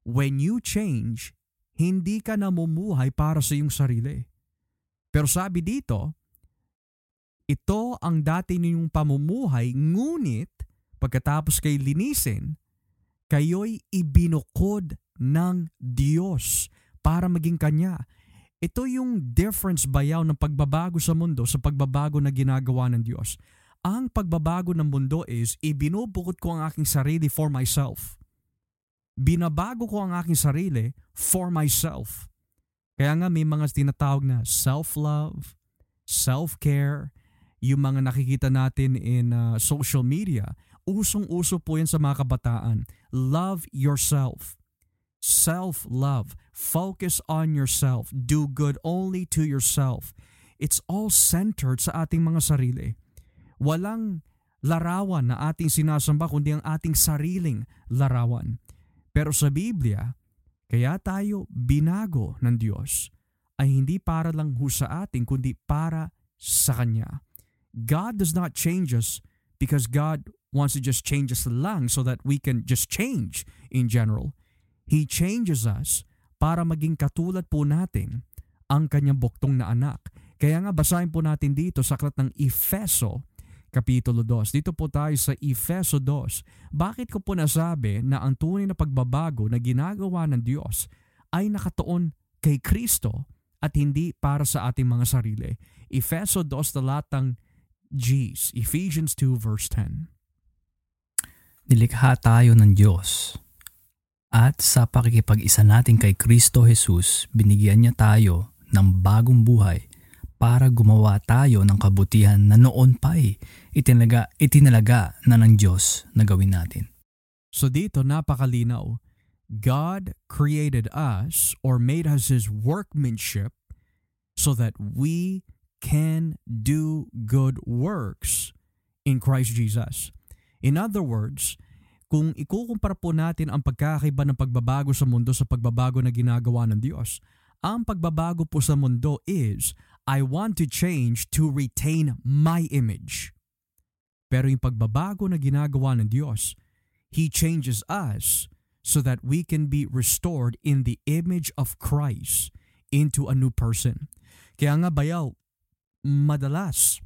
when you change, hindi ka namumuhay para sa iyong sarili. Pero sabi dito, ito ang dati ninyong pamumuhay, ngunit pagkatapos kay linisin, kayo'y ibinukod ng Diyos para maging Kanya. Ito yung difference bayaw ng pagbabago sa mundo sa pagbabago na ginagawa ng Diyos. Ang pagbabago ng mundo is ibinubukod ko ang aking sarili for myself. Binabago ko ang aking sarili for myself. Kaya nga may mga tinatawag na self-love, self-care, yung mga nakikita natin in uh, social media, usong-uso po yan sa mga kabataan. Love yourself. Self-love. Focus on yourself. Do good only to yourself. It's all centered sa ating mga sarili. Walang larawan na ating sinasamba kundi ang ating sariling larawan. Pero sa Biblia, kaya tayo binago ng Diyos ay hindi para lang ho sa atin kundi para sa Kanya. God does not change us because God wants to just change us lang so that we can just change in general. He changes us para maging katulad po natin ang kanyang buktong na anak. Kaya nga basahin po natin dito sa aklat ng Efeso Kapitulo 2. Dito po tayo sa Efeso 2. Bakit ko po nasabi na ang tunay na pagbabago na ginagawa ng Diyos ay nakatuon kay Kristo at hindi para sa ating mga sarili? Efeso 2 talatang G's. Ephesians 2 verse 10. Nilikha tayo ng Diyos at sa pakikipag-isa natin kay Kristo Jesus, binigyan niya tayo ng bagong buhay para gumawa tayo ng kabutihan na noon pa eh, itinalaga, itinalaga na ng Diyos na gawin natin. So dito napakalinaw, God created us or made us His workmanship so that we can do good works in Christ Jesus. In other words, kung ikukumpara po natin ang pagkakaiba ng pagbabago sa mundo sa pagbabago na ginagawa ng Diyos, ang pagbabago po sa mundo is, I want to change to retain my image. Pero yung pagbabago na ginagawa ng Diyos, He changes us so that we can be restored in the image of Christ into a new person. Kaya nga bayaw, madalas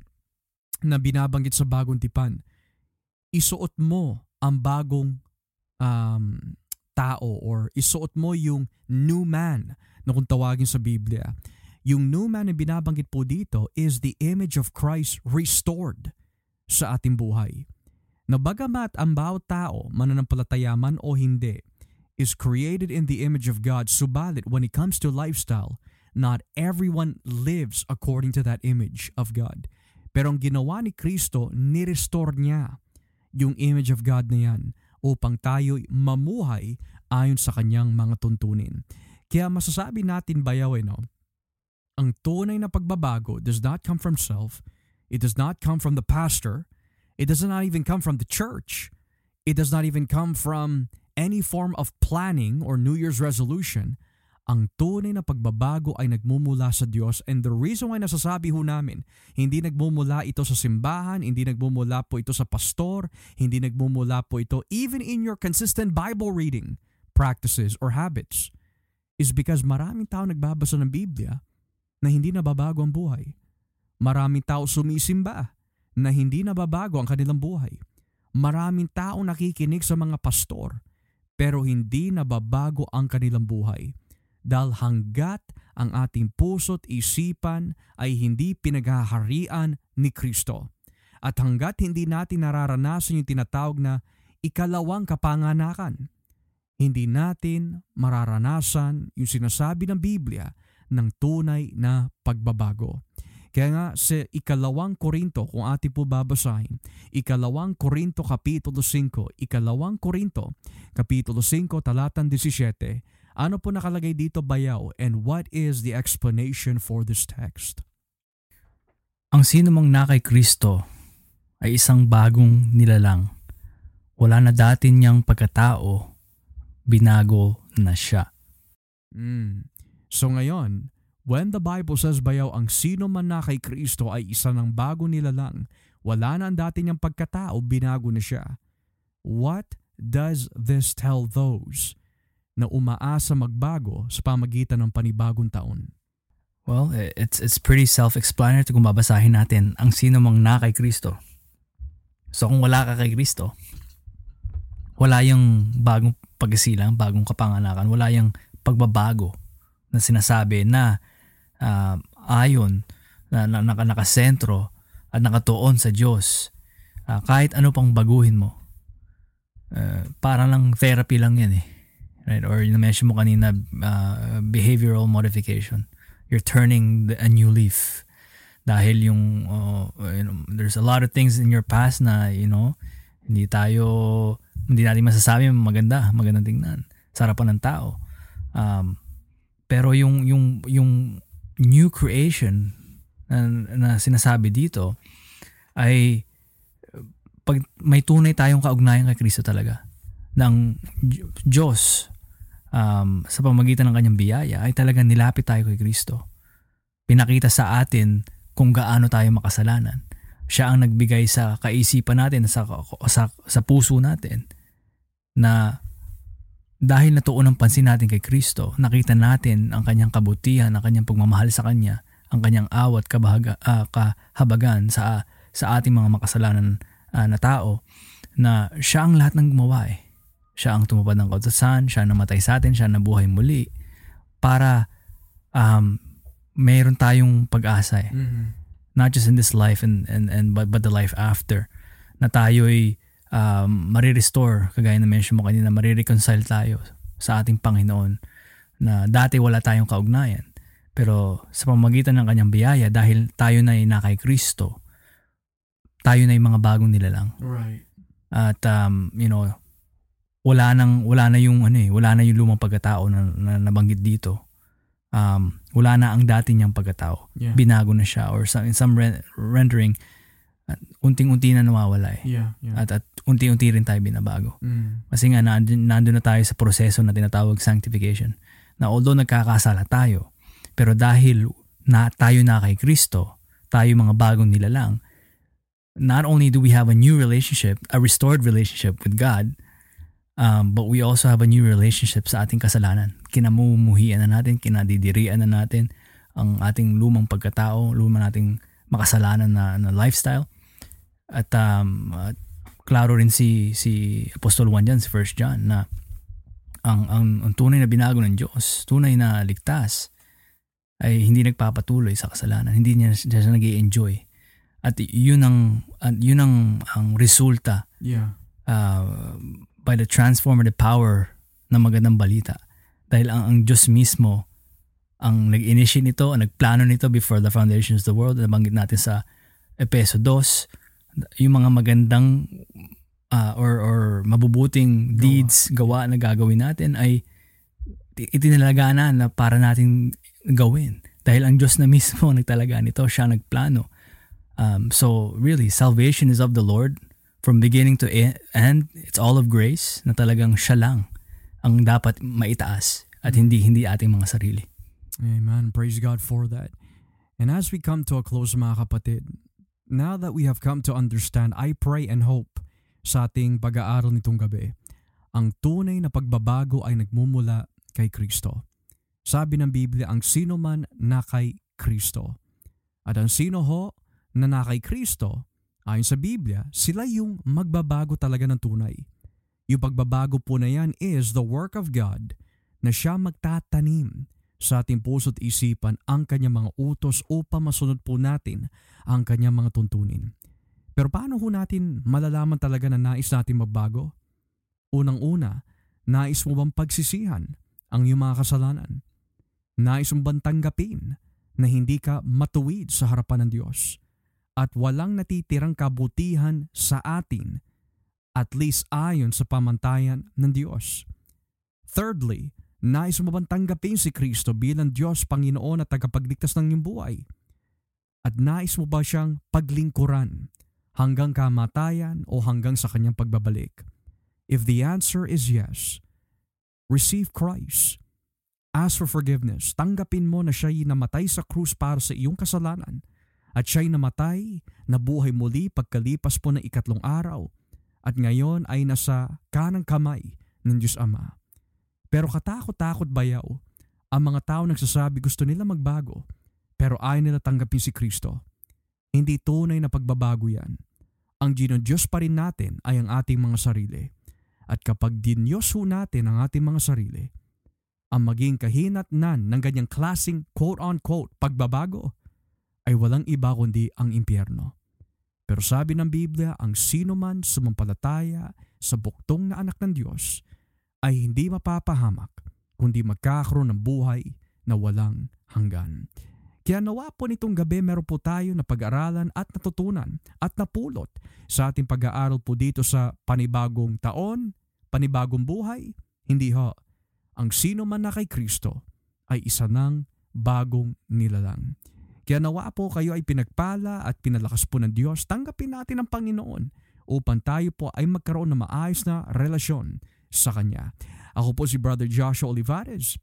na binabanggit sa bagong tipan, isuot mo ang bagong um, tao or isuot mo yung new man na kung tawagin sa Biblia. Yung new man na binabanggit po dito is the image of Christ restored sa ating buhay. Na bagamat ang bawat tao, mananampalataya man o hindi, is created in the image of God, subalit when it comes to lifestyle, not everyone lives according to that image of God. Pero ang ginawa ni Kristo, ni-restore niya yung image of God na yan upang tayo mamuhay ayon sa kanyang mga tuntunin. Kaya masasabi natin bayaw eh, no? Ang tunay na pagbabago does not come from self. It does not come from the pastor. It does not even come from the church. It does not even come from any form of planning or New Year's resolution ang tunay na pagbabago ay nagmumula sa Diyos and the reason why nasasabi ho namin, hindi nagmumula ito sa simbahan, hindi nagmumula po ito sa pastor, hindi nagmumula po ito even in your consistent Bible reading practices or habits is because maraming tao nagbabasa ng Biblia na hindi nababago ang buhay. Maraming tao sumisimba na hindi nababago ang kanilang buhay. Maraming tao nakikinig sa mga pastor pero hindi nababago ang kanilang buhay dahil hanggat ang ating puso't isipan ay hindi pinaghaharian ni Kristo. At hanggat hindi natin nararanasan yung tinatawag na ikalawang kapanganakan, hindi natin mararanasan yung sinasabi ng Biblia ng tunay na pagbabago. Kaya nga sa ikalawang Korinto, kung ating po babasahin, ikalawang Korinto Kapitulo 5, ikalawang Korinto Kapitulo 5, talatang 17, ano po nakalagay dito bayaw and what is the explanation for this text? Ang sino mang na kay Kristo ay isang bagong nilalang. Wala na dati niyang pagkatao, binago na siya. Mm. So ngayon, when the Bible says bayaw ang sino man na kay Kristo ay isa ng bago nilalang, wala na ang dati niyang pagkatao, binago na siya. What does this tell those na umaasa magbago sa pamagitan ng panibagong taon? Well, it's it's pretty self-explanatory kung babasahin natin ang sino mang na kay Kristo. So kung wala ka kay Kristo, wala yung bagong pagsilang, bagong kapanganakan, wala yung pagbabago na sinasabi na uh, ayon na, na, na nakasentro at nakatuon sa Diyos, uh, kahit ano pang baguhin mo, uh, parang lang therapy lang yan eh. Right? Or yung mention mo kanina, uh, behavioral modification. You're turning the, a new leaf. Dahil yung, uh, you know, there's a lot of things in your past na, you know, hindi tayo, hindi natin masasabi maganda, magandang tingnan. Sarapan ng tao. Um, pero yung, yung, yung new creation na, na sinasabi dito ay pag may tunay tayong kaugnayan kay Kristo talaga ng Diyos um, sa pamagitan ng kanyang biyaya ay talagang nilapit tayo kay Kristo. Pinakita sa atin kung gaano tayo makasalanan. Siya ang nagbigay sa kaisipan natin, sa, sa, sa puso natin na dahil natuon ang pansin natin kay Kristo, nakita natin ang kanyang kabutihan, ang kanyang pagmamahal sa Kanya, ang kanyang awat, kabahaga, uh, kahabagan sa, sa ating mga makasalanan uh, na tao, na siya ang lahat ng gumawa eh. Siya ang tumupad ng kautosan, siya ang namatay sa atin, siya ang nabuhay muli para um, mayroon tayong pag-asa eh. Mm-hmm. Not just in this life and, and, and but, but the life after. Na tayo'y um, marirestore, kagaya na mention mo kanina, marireconcile tayo sa ating Panginoon na dati wala tayong kaugnayan. Pero sa pamagitan ng kanyang biyaya, dahil tayo na ay nakay Kristo, tayo na yung mga bagong nilalang. Right. At um, you know, wala nang wala na yung ano eh, wala na yung lumang pagkatao na, na nabanggit dito. Um, wala na ang dati niyang pagkatao. Yeah. Binago na siya or some, in some re- rendering at unting-unti na nawawala eh. Yeah, yeah. At, at unti-unti rin tayo binabago. Mm. Kasi nga nandun, nandun na tayo sa proseso na tinatawag sanctification. Na although nagkakasala tayo, pero dahil na tayo na kay Kristo, tayo mga bagong nilalang, not only do we have a new relationship, a restored relationship with God, um, but we also have a new relationship sa ating kasalanan. Kinamumuhian na natin, kinadidirian na natin ang ating lumang pagkatao, lumang nating makasalanan na, na lifestyle. At um, uh, klaro rin si si Apostol Juan dyan, si First John, na ang, ang, ang tunay na binago ng Diyos, tunay na ligtas, ay hindi nagpapatuloy sa kasalanan. Hindi niya siya, siya nag enjoy At yun ang, yun ang, ang resulta yeah. uh, by the transformative power ng magandang balita. Dahil ang, ang Diyos mismo ang nag-initiate nito, ang nagplano nito before the foundations of the world. Nabanggit natin sa Epeso 2, yung mga magandang uh, or, or mabubuting gawa. deeds, gawa na gagawin natin ay itinalaga na na para natin gawin. Dahil ang Diyos na mismo nagtalaga nito, siya nagplano. Um, so really, salvation is of the Lord from beginning to end. It's all of grace na talagang siya lang ang dapat maitaas at hindi hindi ating mga sarili. Amen. Praise God for that. And as we come to a close mga kapatid, now that we have come to understand, I pray and hope sa ating pag-aaral nitong gabi, ang tunay na pagbabago ay nagmumula kay Kristo. Sabi ng Biblia, ang sino man na kay Kristo. At ang sino ho na na kay Kristo, ayon sa Biblia, sila yung magbabago talaga ng tunay. Yung pagbabago po na yan is the work of God na siya magtatanim sa ating puso't isipan ang kanyang mga utos upang masunod po natin ang kanyang mga tuntunin. Pero paano ho natin malalaman talaga na nais natin magbago? Unang-una, nais mo bang pagsisihan ang iyong mga kasalanan? Nais mong bang tanggapin na hindi ka matuwid sa harapan ng Diyos at walang natitirang kabutihan sa atin at least ayon sa pamantayan ng Diyos. Thirdly, nais mo bang tanggapin si Kristo bilang Diyos, Panginoon at tagapagligtas ng iyong buhay? At nais mo ba siyang paglingkuran hanggang kamatayan o hanggang sa kanyang pagbabalik? If the answer is yes, receive Christ Ask for forgiveness. Tanggapin mo na siya'y namatay sa krus para sa iyong kasalanan at siya'y namatay, nabuhay muli pagkalipas po ng ikatlong araw at ngayon ay nasa kanang kamay ng Diyos Ama. Pero katakot-takot bayaw ang mga tao nagsasabi gusto nila magbago pero ayaw nila tanggapin si Kristo. Hindi tunay na pagbabago yan. Ang Diyos pa rin natin ay ang ating mga sarili. At kapag dinyos ho natin ang ating mga sarili, ang maging kahinatnan ng ganyang klasing quote-unquote pagbabago ay walang iba kundi ang impyerno. Pero sabi ng Biblia, ang sino man sumampalataya sa buktong na anak ng Diyos ay hindi mapapahamak kundi magkakaroon ng buhay na walang hanggan. Kaya nawa po nitong gabi meron po tayo na pag-aralan at natutunan at napulot sa ating pag-aaral po dito sa panibagong taon, panibagong buhay. Hindi ho, ang sino man na kay Kristo ay isa ng bagong nilalang. Kaya nawa po kayo ay pinagpala at pinalakas po ng Diyos. Tanggapin natin ang Panginoon upang tayo po ay magkaroon ng maayos na relasyon sa Kanya. Ako po si Brother Joshua Olivares.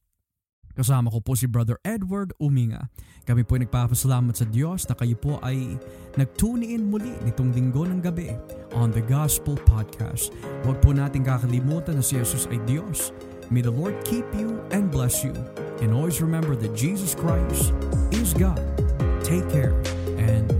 Kasama ko po si Brother Edward Uminga. Kami po ay nagpapasalamat sa Diyos na kayo po ay nagtune in muli nitong linggo ng gabi on the Gospel Podcast. Huwag po natin kakalimutan na si Jesus ay Diyos May the Lord keep you and bless you. And always remember that Jesus Christ is God. Take care and